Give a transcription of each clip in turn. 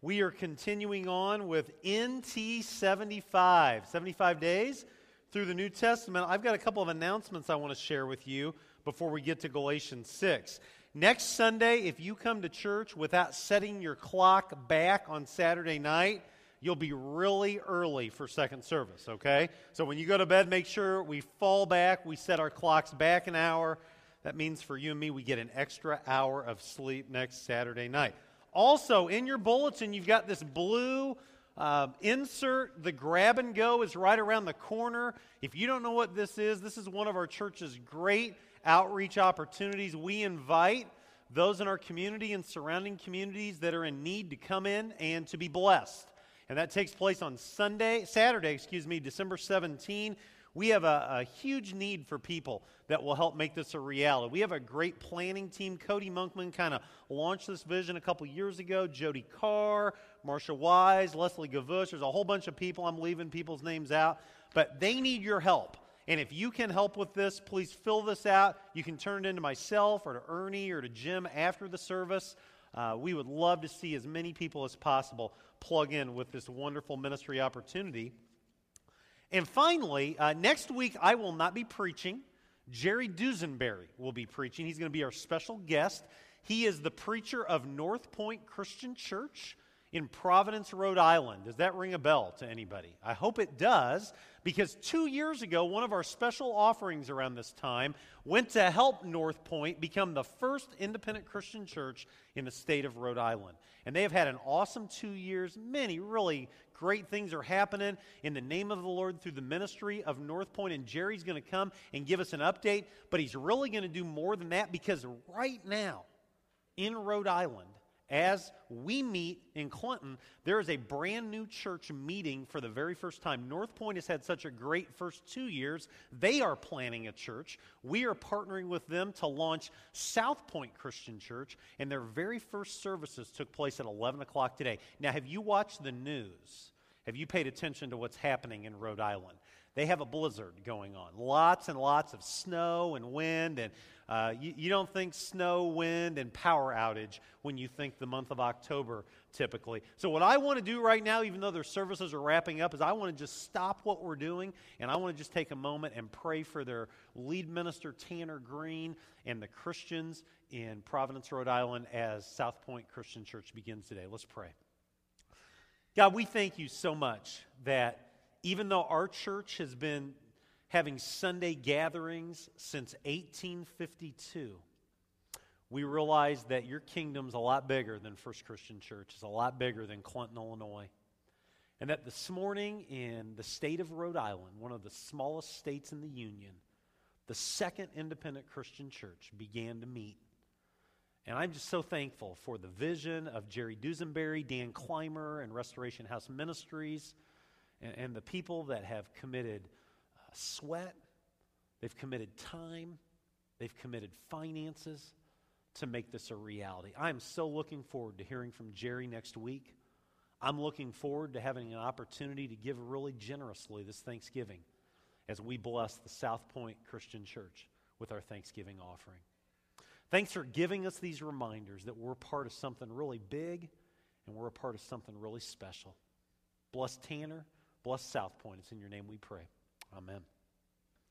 We are continuing on with NT 75, 75 days through the New Testament. I've got a couple of announcements I want to share with you before we get to Galatians 6. Next Sunday, if you come to church without setting your clock back on Saturday night, you'll be really early for second service, okay? So when you go to bed, make sure we fall back, we set our clocks back an hour. That means for you and me, we get an extra hour of sleep next Saturday night. Also, in your bulletin, you've got this blue uh, insert. The grab and go is right around the corner. If you don't know what this is, this is one of our church's great outreach opportunities. We invite those in our community and surrounding communities that are in need to come in and to be blessed. And that takes place on Sunday, Saturday, excuse me, December 17. We have a, a, huge need for people that will help make this a reality. We have a great planning team. Cody Monkman kind of launched this vision a couple years ago. Jody Carr, Marsha Wise, Leslie Gavush. There's a whole bunch of people. I'm leaving people's names out. But they need your help. And if you can help with this, please fill this out. You can turn it into myself or to Ernie or to Jim after the service. Uh, we would love to see as many people as possible plug in with this wonderful ministry opportunity. And finally, uh, next week I will not be preaching. Jerry Dusenberry will be preaching. He's going to be our special guest. He is the preacher of North Point Christian Church in Providence, Rhode Island. Does that ring a bell to anybody? I hope it does, because two years ago, one of our special offerings around this time went to help North Point become the first independent Christian church in the state of Rhode Island. And they have had an awesome two years. Many really great things are happening in the name of the Lord through the ministry of North Point. And Jerry's going to come and give us an update, but he's really going to do more than that because right now in Rhode Island, as we meet in Clinton, there is a brand new church meeting for the very first time. North Point has had such a great first two years. They are planning a church. We are partnering with them to launch South Point Christian Church, and their very first services took place at 11 o'clock today. Now, have you watched the news? Have you paid attention to what's happening in Rhode Island? They have a blizzard going on. Lots and lots of snow and wind. And uh, you, you don't think snow, wind, and power outage when you think the month of October typically. So, what I want to do right now, even though their services are wrapping up, is I want to just stop what we're doing and I want to just take a moment and pray for their lead minister, Tanner Green, and the Christians in Providence, Rhode Island, as South Point Christian Church begins today. Let's pray. God, we thank you so much that even though our church has been having Sunday gatherings since 1852, we realize that your kingdom's a lot bigger than First Christian Church. It's a lot bigger than Clinton, Illinois. And that this morning in the state of Rhode Island, one of the smallest states in the Union, the second independent Christian church began to meet. And I'm just so thankful for the vision of Jerry Dusenberry, Dan Clymer, and Restoration House Ministries and, and the people that have committed uh, sweat, they've committed time, they've committed finances to make this a reality. I am so looking forward to hearing from Jerry next week. I'm looking forward to having an opportunity to give really generously this Thanksgiving as we bless the South Point Christian Church with our Thanksgiving offering. Thanks for giving us these reminders that we're part of something really big and we're a part of something really special. Bless Tanner. Bless South Point. It's in your name we pray. Amen.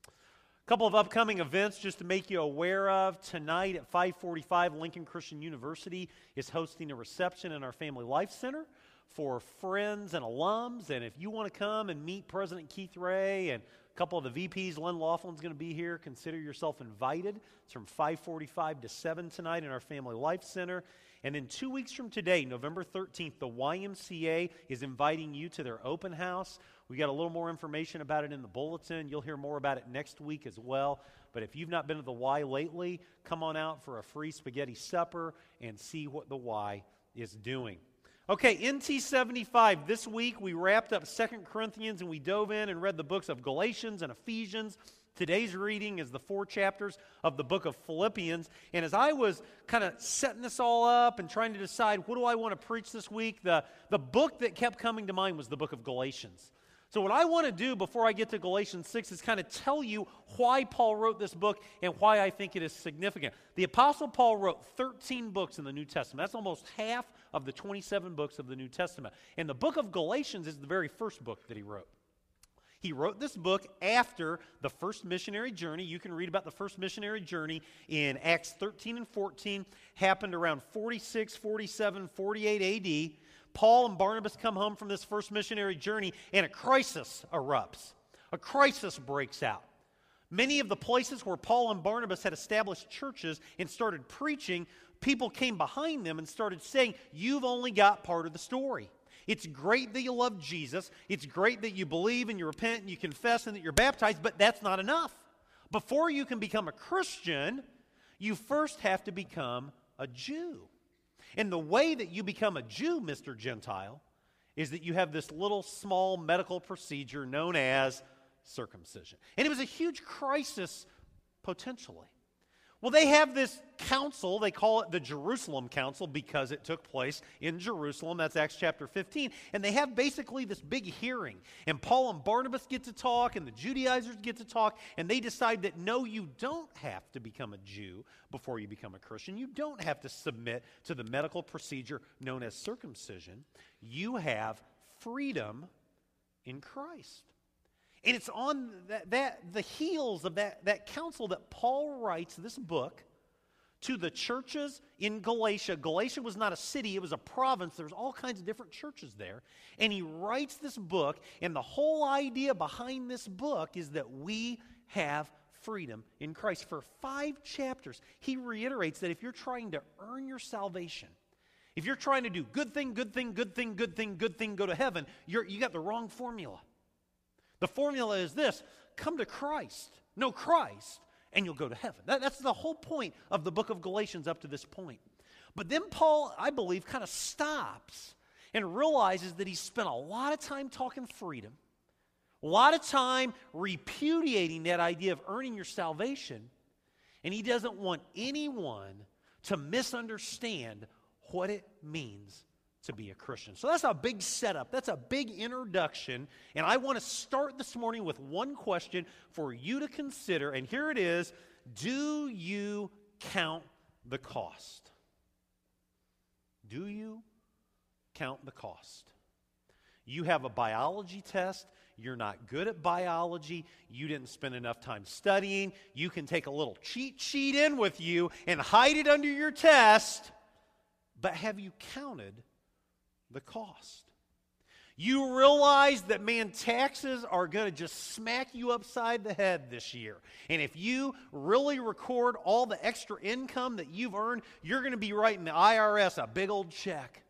A couple of upcoming events just to make you aware of. Tonight at 545, Lincoln Christian University is hosting a reception in our Family Life Center for friends and alums. And if you want to come and meet President Keith Ray and a couple of the VPs, Len Laughlin's going to be here. Consider yourself invited. It's from 545 to 7 tonight in our Family Life Center. And then two weeks from today, November 13th, the YMCA is inviting you to their open house. We got a little more information about it in the bulletin. You'll hear more about it next week as well. But if you've not been to the Y lately, come on out for a free spaghetti supper and see what the Y is doing. Okay, NT 75. This week we wrapped up Second Corinthians and we dove in and read the books of Galatians and Ephesians. Today's reading is the four chapters of the book of Philippians. And as I was kind of setting this all up and trying to decide what do I want to preach this week, the, the book that kept coming to mind was the book of Galatians. So, what I want to do before I get to Galatians 6 is kind of tell you why Paul wrote this book and why I think it is significant. The Apostle Paul wrote 13 books in the New Testament. That's almost half of the 27 books of the New Testament. And the book of Galatians is the very first book that he wrote. He wrote this book after the first missionary journey. You can read about the first missionary journey in Acts 13 and 14, happened around 46, 47, 48 AD. Paul and Barnabas come home from this first missionary journey, and a crisis erupts. A crisis breaks out. Many of the places where Paul and Barnabas had established churches and started preaching, people came behind them and started saying, You've only got part of the story. It's great that you love Jesus. It's great that you believe and you repent and you confess and that you're baptized, but that's not enough. Before you can become a Christian, you first have to become a Jew. And the way that you become a Jew, Mr. Gentile, is that you have this little small medical procedure known as circumcision. And it was a huge crisis potentially. Well, they have this council. They call it the Jerusalem Council because it took place in Jerusalem. That's Acts chapter 15. And they have basically this big hearing. And Paul and Barnabas get to talk, and the Judaizers get to talk, and they decide that no, you don't have to become a Jew before you become a Christian. You don't have to submit to the medical procedure known as circumcision. You have freedom in Christ. And it's on that, that, the heels of that, that council that Paul writes this book to the churches in Galatia. Galatia was not a city, it was a province. There's all kinds of different churches there. And he writes this book, and the whole idea behind this book is that we have freedom in Christ. For five chapters, he reiterates that if you're trying to earn your salvation, if you're trying to do good thing, good thing, good thing, good thing, good thing, go to heaven, you're, you got the wrong formula. The formula is this come to Christ, know Christ, and you'll go to heaven. That, that's the whole point of the book of Galatians up to this point. But then Paul, I believe, kind of stops and realizes that he spent a lot of time talking freedom, a lot of time repudiating that idea of earning your salvation, and he doesn't want anyone to misunderstand what it means to be a Christian. So that's a big setup. That's a big introduction. And I want to start this morning with one question for you to consider. And here it is Do you count the cost? Do you count the cost? You have a biology test. You're not good at biology. You didn't spend enough time studying. You can take a little cheat sheet in with you and hide it under your test. But have you counted the cost. You realize that, man, taxes are going to just smack you upside the head this year. And if you really record all the extra income that you've earned, you're going to be writing the IRS a big old check.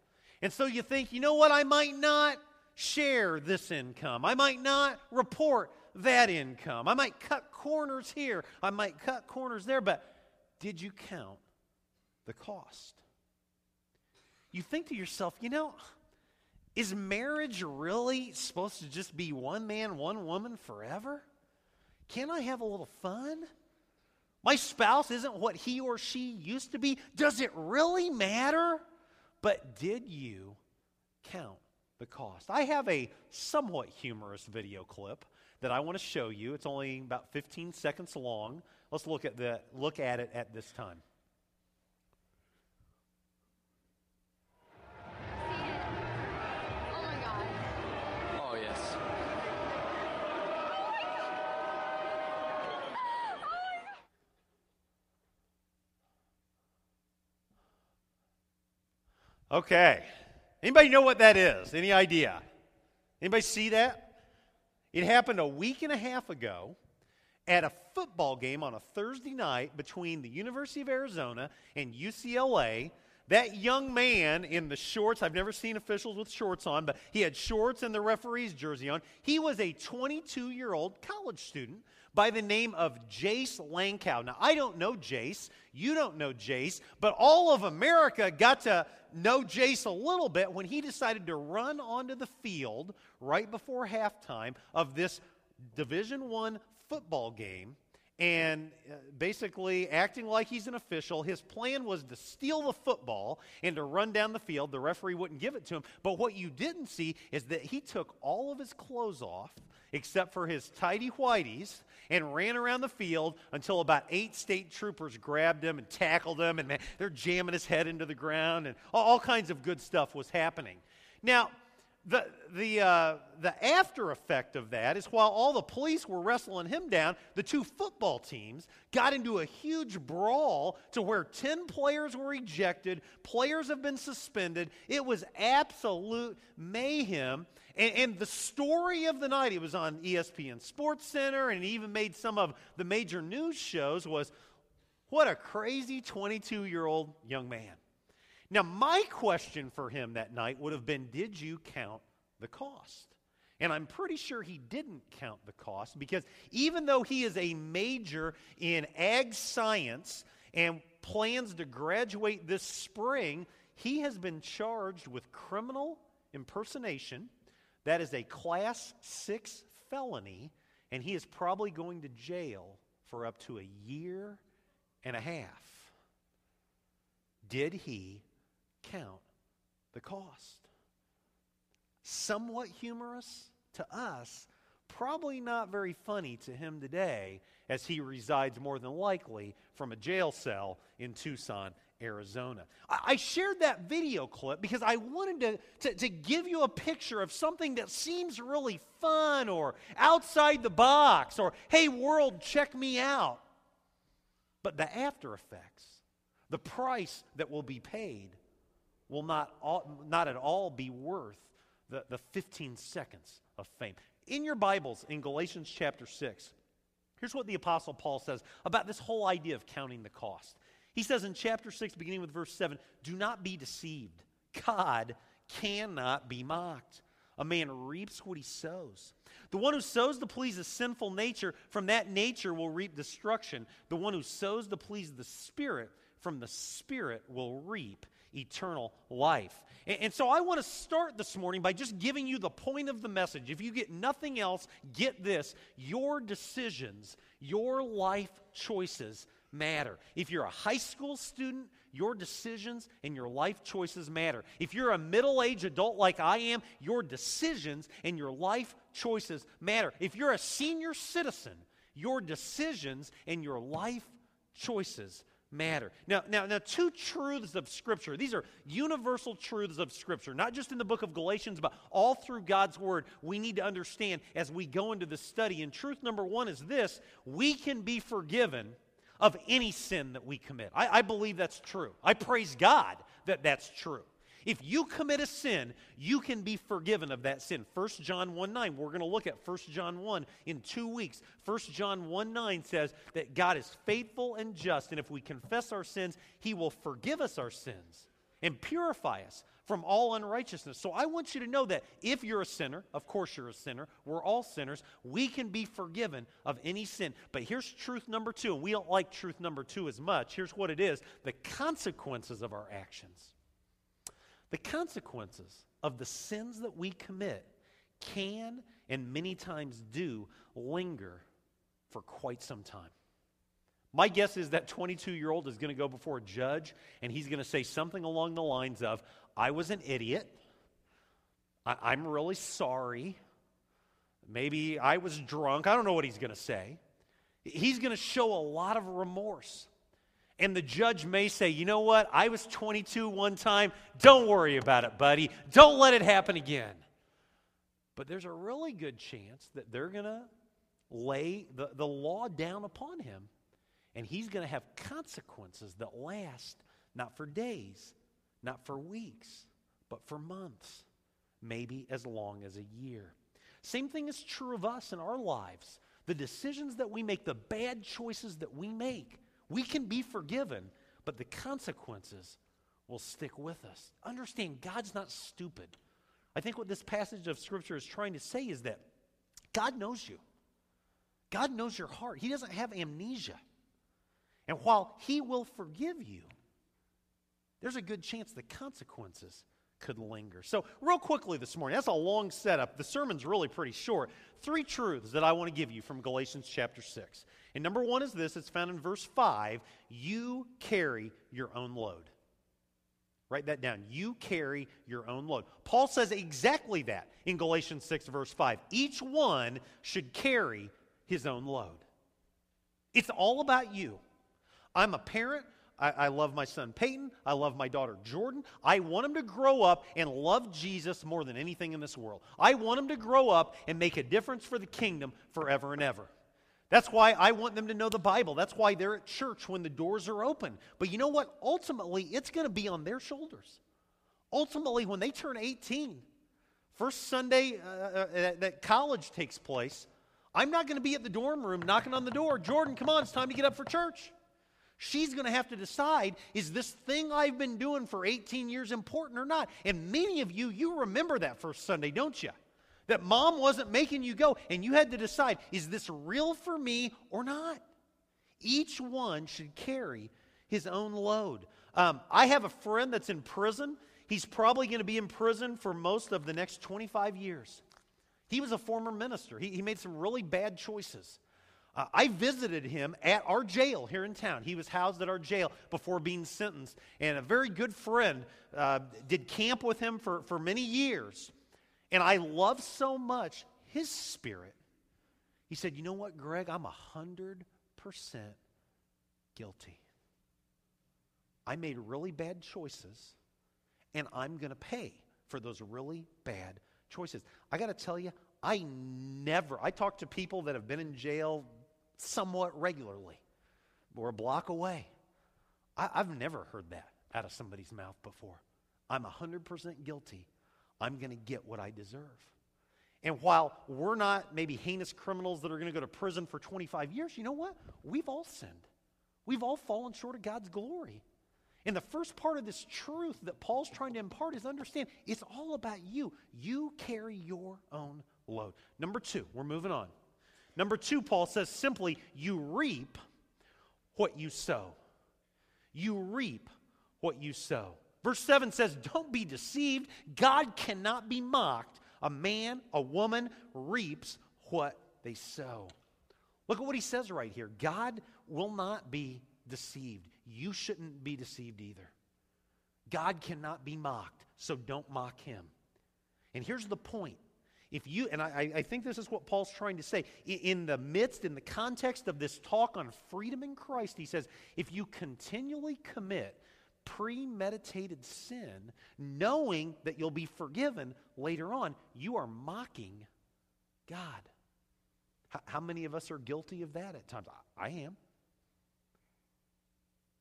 And so you think, you know what, I might not share this income. I might not report that income. I might cut corners here. I might cut corners there. But did you count the cost? You think to yourself, you know, is marriage really supposed to just be one man, one woman forever? Can I have a little fun? My spouse isn't what he or she used to be. Does it really matter? But did you count the cost? I have a somewhat humorous video clip that I want to show you. It's only about 15 seconds long. Let's look at the look at it at this time. Okay. Anybody know what that is? Any idea? Anybody see that? It happened a week and a half ago at a football game on a Thursday night between the University of Arizona and UCLA. That young man in the shorts, I've never seen officials with shorts on, but he had shorts and the referee's jersey on. He was a 22 year old college student by the name of Jace Langkow. Now, I don't know Jace. You don't know Jace. But all of America got to know Jace a little bit when he decided to run onto the field right before halftime of this Division One football game and uh, basically acting like he's an official. His plan was to steal the football and to run down the field. The referee wouldn't give it to him. But what you didn't see is that he took all of his clothes off, except for his tidy whities, and ran around the field until about eight state troopers grabbed him and tackled him, and they're jamming his head into the ground, and all kinds of good stuff was happening. Now, the, the, uh, the after effect of that is while all the police were wrestling him down, the two football teams got into a huge brawl to where 10 players were ejected, players have been suspended. It was absolute mayhem. And, and the story of the night, it was on ESPN Sports Center and even made some of the major news shows, was what a crazy 22 year old young man. Now, my question for him that night would have been Did you count the cost? And I'm pretty sure he didn't count the cost because even though he is a major in ag science and plans to graduate this spring, he has been charged with criminal impersonation. That is a class six felony, and he is probably going to jail for up to a year and a half. Did he count the cost. Somewhat humorous to us, probably not very funny to him today as he resides more than likely from a jail cell in Tucson, Arizona. I, shared that video clip because I wanted to, to, to, give you a picture of something that seems really fun or outside the box or, hey, world, check me out. But the after effects, the price that will be paid, will not, all, not at all be worth the, the 15 seconds of fame. In your Bibles, in Galatians chapter 6, here's what the Apostle Paul says about this whole idea of counting the cost. He says in chapter 6, beginning with verse 7, Do not be deceived. God cannot be mocked. A man reaps what he sows. The one who sows to please his sinful nature, from that nature will reap destruction. The one who sows to please the Spirit, from the Spirit will reap eternal life. And, and so I want to start this morning by just giving you the point of the message. If you get nothing else, get this your decisions, your life choices matter. If you're a high school student, your decisions and your life choices matter. If you're a middle aged adult like I am, your decisions and your life choices matter. If you're a senior citizen, your decisions and your life choices matter. Now, now, now, two truths of Scripture. These are universal truths of Scripture, not just in the book of Galatians, but all through God's Word. We need to understand as we go into the study. And truth number one is this we can be forgiven of any sin that we commit. I, I believe that's true. I praise God that that's true. If you commit a sin, you can be forgiven of that sin. 1 John 1 9, we're going to look at 1 John 1 in two weeks. 1 John 1 9 says that God is faithful and just, and if we confess our sins, He will forgive us our sins and purify us from all unrighteousness. So I want you to know that if you're a sinner, of course you're a sinner, we're all sinners, we can be forgiven of any sin. But here's truth number two, and we don't like truth number two as much. Here's what it is the consequences of our actions. The consequences of the sins that we commit can and many times do linger for quite some time. My guess is that 22 year old is going to go before a judge and he's going to say something along the lines of, I was an idiot. I- am really sorry. Maybe I was drunk. I don't know what he's going to say. He's going to show a lot of remorse. And the judge may say, you know what? I was 22 one time. Don't worry about it, buddy. Don't let it happen again. But there's a really good chance that they're going to lay the, the law down upon him. And he's going to have consequences that last not for days, not for weeks, but for months, maybe as long as a year. Same thing is true of us in our lives. The decisions that we make, the bad choices that we make, we can be forgiven, but the consequences will stick with us. Understand, God's not stupid. I think what this passage of Scripture is trying to say is that God knows you. God knows your heart. He doesn't have amnesia. And while He will forgive you, there's a good chance the consequences could linger. So, real quickly this morning, that's a long setup. The sermon's really pretty short. Three truths that I want to give you from Galatians chapter 6. And number one is this it's found in verse 5 you carry your own load. Write that down. You carry your own load. Paul says exactly that in Galatians 6, verse 5. Each one should carry his own load. It's all about you. I'm a parent. I, I, love my son Peyton. I love my daughter Jordan. I want them to grow up and love Jesus more than anything in this world. I want them to grow up and make a difference for the kingdom forever and ever. That's why I want them to know the Bible. That's why they're at church when the doors are open. But you know what? Ultimately, it's going to be on their shoulders. Ultimately, when they turn 18, first Sunday uh, uh, that college takes place, I'm not going to be at the dorm room knocking on the door. Jordan, come on, it's time to get up for church. She's going to have to decide is this thing I've been doing for 18 years important or not? And many of you, you remember that first Sunday, don't you? That mom wasn't making you go, and you had to decide is this real for me or not? Each one should carry his own load. Um, I have a friend that's in prison. He's probably going to be in prison for most of the next 25 years. He was a former minister, he, he made some really bad choices. Uh, I visited him at our jail here in town. He was housed at our jail before being sentenced. And a very good friend uh, did camp with him for, for many years. And I love so much his spirit. He said, You know what, Greg? I'm 100% guilty. I made really bad choices, and I'm going to pay for those really bad choices. I got to tell you, I never, I talk to people that have been in jail somewhat regularly. We're a block away. I, I've never heard that out of somebody's mouth before. I'm 100% guilty. I'm going to get what I deserve. And while we're not maybe heinous criminals that are going to go to prison for 25 years, you know what? We've all sinned. We've all fallen short of God's glory. And the first part of this truth that Paul's trying to impart is understand it's all about you. You carry your own load. Number two, we're moving on. Number two, Paul says simply, you reap what you sow. You reap what you sow. Verse 7 says, Don't be deceived. God cannot be mocked. A man, a woman reaps what they sow. Look at what he says right here God will not be deceived. You shouldn't be deceived either. God cannot be mocked, so don't mock him. And here's the point if you, and I, I, think this is what Paul's trying to say, in the midst, in the context of this talk on freedom in Christ, he says, if you continually commit premeditated sin, knowing that you'll be forgiven later on, you are mocking God. How, how many of us are guilty of that at times? I, I am.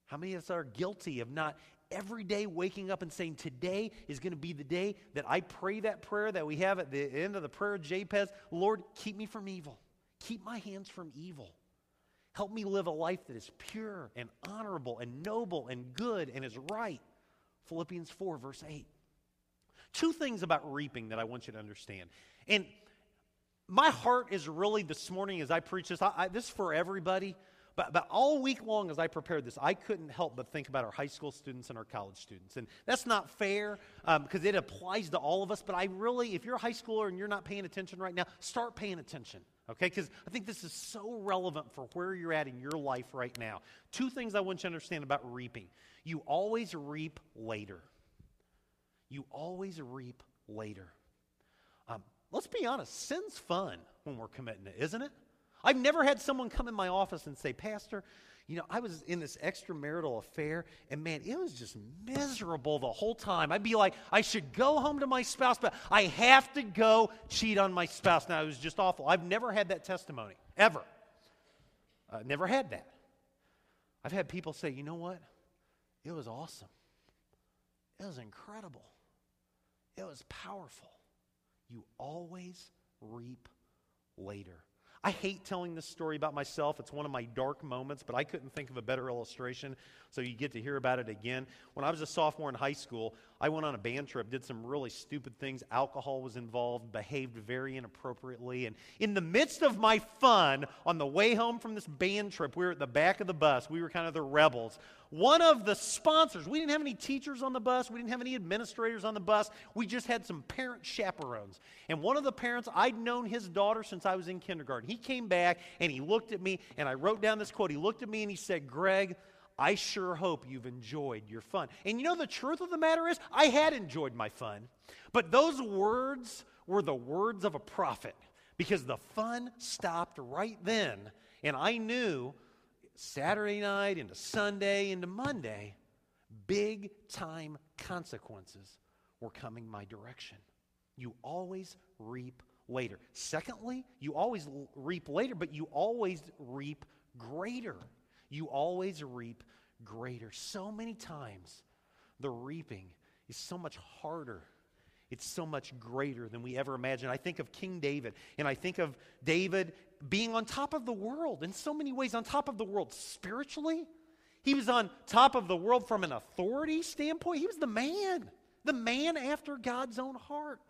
How many of us are guilty of not every day waking up and saying, Today is going to be the day that I pray that prayer that we have at the end of the prayer Jabez Lord, keep me from evil. Keep my hands from evil. Help me live a life that is pure and honorable and noble and good and is right. Philippians 4, verse 8. Two things about reaping that I want you to understand. And my heart is really this morning as I preach this, I, I, this is for everybody. But, but all week long, as I prepared this, I couldn't help but think about our high school students and our college students. And that's not fair because um, it applies to all of us. But I really, if you're a high schooler and you're not paying attention right now, start paying attention. Okay? Because I think this is so relevant for where you're at in your life right now. Two things I want you to understand about reaping you always reap later. You always reap later. Um, let's be honest, sin's fun when we're committing it, isn't it? I've never had someone come in my office and say, Pastor, you know, I was in this extramarital affair, and man, it was just miserable the whole time. I'd be like, I should go home to my spouse, but I have to go cheat on my spouse. Now, it was just awful. I've never had that testimony, ever. Uh, never had that. I've had people say, you know what? It was awesome. It was incredible. It was powerful. You always reap later. I hate telling this story about myself. It's one of my dark moments, but I couldn't think of a better illustration, so you get to hear about it again. When I was a sophomore in high school, I went on a band trip, did some really stupid things. Alcohol was involved, behaved very inappropriately. And in the midst of my fun, on the way home from this band trip, we were at the back of the bus. We were kind of the rebels. One of the sponsors, we didn't have any teachers on the bus, we didn't have any administrators on the bus, we just had some parent chaperones. And one of the parents, I'd known his daughter since I was in kindergarten. He came back and he looked at me, and I wrote down this quote. He looked at me and he said, Greg, I sure hope you've enjoyed your fun. And you know, the truth of the matter is, I had enjoyed my fun. But those words were the words of a prophet because the fun stopped right then. And I knew Saturday night into Sunday into Monday, big time consequences were coming my direction. You always reap later. Secondly, you always reap later, but you always reap greater. You always reap greater. So many times, the reaping is so much harder it's so much greater than we ever imagined. I think of King David, and I think of David being on top of the world in so many ways, on top of the world spiritually. He was on top of the world from an authority standpoint. He was the man, the man after God's own heart.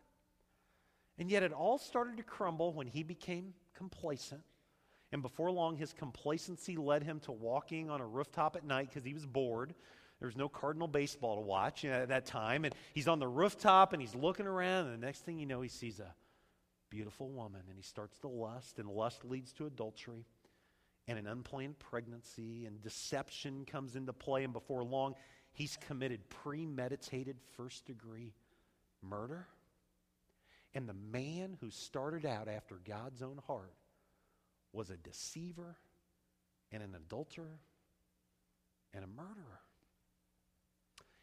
And yet it all started to crumble when he became complacent. And before long, his complacency led him to walking on a rooftop at night because he was bored there was no Cardinal baseball to watch at that time. And he's on the rooftop and he's looking around. And the next thing you know, he sees a beautiful woman and he starts to lust. And lust leads to adultery and an unplanned pregnancy. And deception comes into play. And before long, he's committed premeditated first degree murder. And the man who started out after God's own heart was a deceiver and an adulterer and a murderer.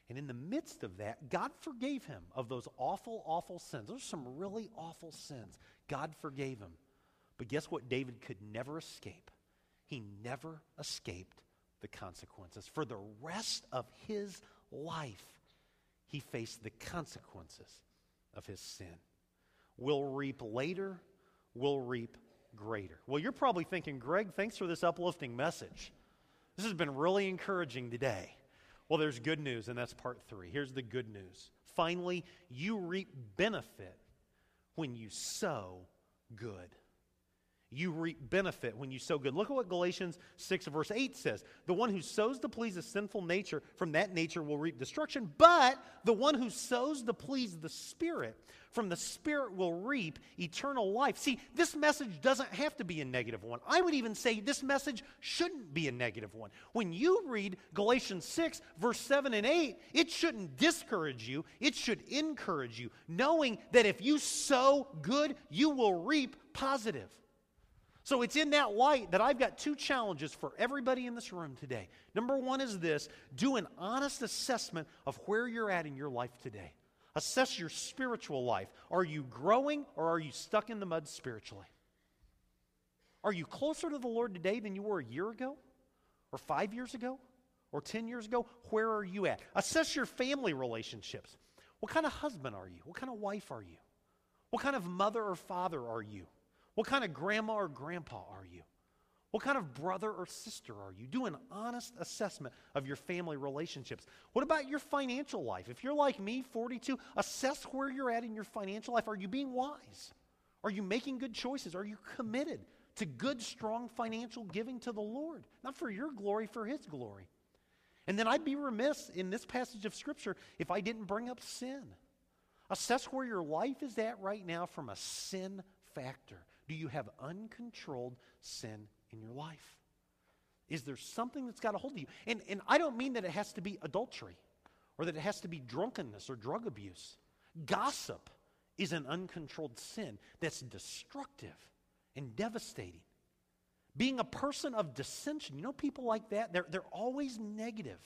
And in the midst of that, God forgave him of those awful, awful sins. Those are some really awful sins. God forgave him. But guess what David could never escape? He never escaped the consequences. For the rest of his life, he faced the consequences of his sin. We'll reap later, we'll reap greater. Well, you're probably thinking, Greg, thanks for this uplifting message. This has been really encouraging today. Well, there's good news, and that's part three. Here's the good news. Finally, you reap benefit when you sow good you reap benefit when you sow good. Look at what Galatians 6, verse 8 says. The one who sows to please a sinful nature, from that nature will reap destruction. But the one who sows to please the Spirit, from the Spirit will reap eternal life. See, this message doesn't have to be a negative one. I would even say this message shouldn't be a negative one. When you read Galatians 6, verse 7 and 8, it shouldn't discourage you, it should encourage you, knowing that if you sow good, you will reap positive. So it's in that light that I've got two challenges for everybody in this room today. Number one is this do an honest assessment of where you're at in your life today. Assess your spiritual life. Are you growing or are you stuck in the mud spiritually? Are you closer to the Lord today than you were a year ago? Or five years ago? Or 10 years ago? Where are you at? Assess your family relationships. What kind of husband are you? What kind of wife are you? What kind of mother or father are you? What kind of grandma or grandpa are you? What kind of brother or sister are you? Do an honest assessment of your family relationships. What about your financial life? If you're like me, 42, assess where you're at in your financial life. Are you being wise? Are you making good choices? Are you committed to good, strong financial giving to the Lord? Not for your glory, for His glory. And then I'd be remiss in this passage of Scripture if I didn't bring up sin. Assess where your life is at right now from a sin factor. Do you have uncontrolled sin in your life? Is there something that's got a hold of you? And, and I don't mean that it has to be adultery or that it has to be drunkenness or drug abuse. Gossip is an uncontrolled sin that's destructive and devastating. Being a person of dissension, you know people like that? They're, they're always negative.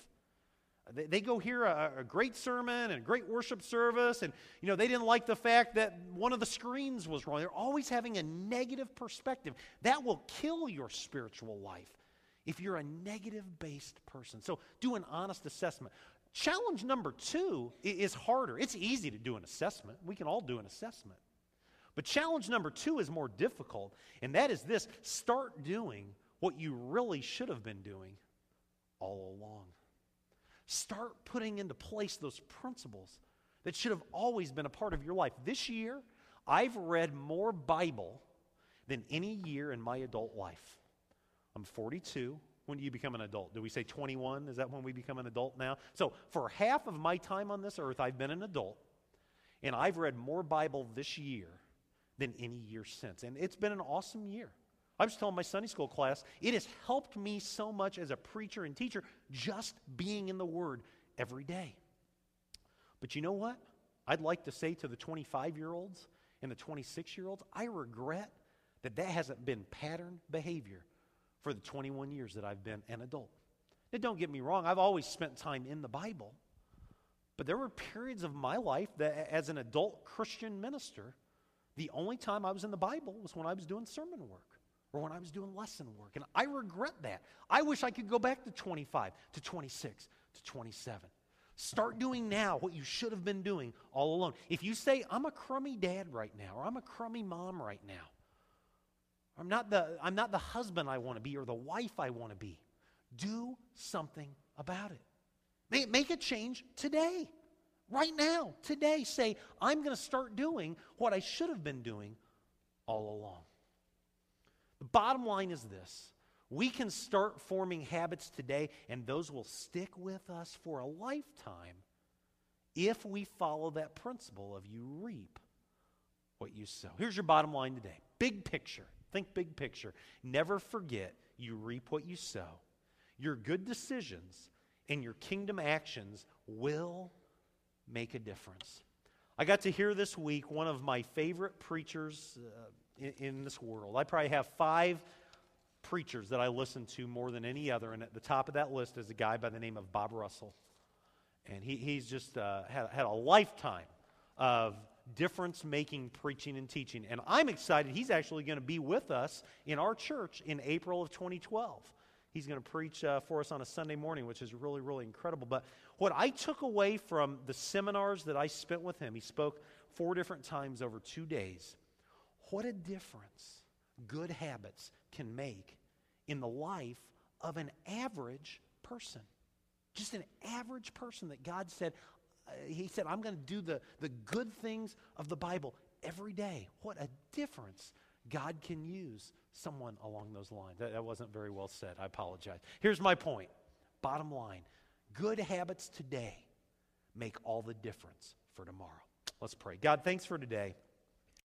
They, they go hear a, a, great sermon and a great worship service, and you know they didn't like the fact that one of the screens was wrong. They're always having a negative perspective. That will kill your spiritual life if you're a negative-based person. So do an honest assessment. Challenge number two is harder. It's easy to do an assessment. We can all do an assessment. But challenge number two is more difficult, and that is this start doing what you really should have been doing all along. Start putting into place those principles that should have always been a part of your life. This year, I've read more Bible than any year in my adult life. I'm 42. When do you become an adult? Do we say 21? Is that when we become an adult now? So, for half of my time on this earth, I've been an adult, and I've read more Bible this year than any year since. And it's been an awesome year. I was telling my Sunday school class, it has helped me so much as a preacher and teacher just being in the Word every day. But you know what? I'd like to say to the 25 year olds and the 26 year olds, I regret that that hasn't been pattern behavior for the 21 years that I've been an adult. Now, don't get me wrong, I've always spent time in the Bible. But there were periods of my life that, as an adult Christian minister, the only time I was in the Bible was when I was doing sermon work or when I was doing lesson work. And I regret that. I wish I could go back to 25, to 26, to 27. Start doing now what you should have been doing all along. If you say, I'm a crummy dad right now, or I'm a crummy mom right now, I'm not the, I'm not the husband I want to be or the wife I want to be, do something about it. Make, make a change today. Right now, today, say, I'm going to start doing what I should have been doing all along. The bottom line is this we can start forming habits today, and those will stick with us for a lifetime if we follow that principle of you reap what you sow. Here's your bottom line today big picture. Think big picture. Never forget you reap what you sow. Your good decisions and your kingdom actions will make a difference. I got to hear this week one of my favorite preachers uh, in, in, this world. I probably have five preachers that I listen to more than any other, and at the top of that list is a guy by the name of Bob Russell. And he, he's just uh, had, had a lifetime of difference making preaching and teaching. And I'm excited he's actually going to be with us in our church in April of 2012. He's going to preach uh, for us on a Sunday morning, which is really, really incredible. But what I took away from the seminars that I spent with him, he spoke four different times over two days. What a difference good habits can make in the life of an average person. Just an average person that God said, uh, He said, I'm going to do the, the good things of the Bible every day. What a difference God can use someone along those lines. That, that wasn't very well said. I apologize. Here's my point. Bottom line good habits today make all the difference for tomorrow. Let's pray. God, thanks for today.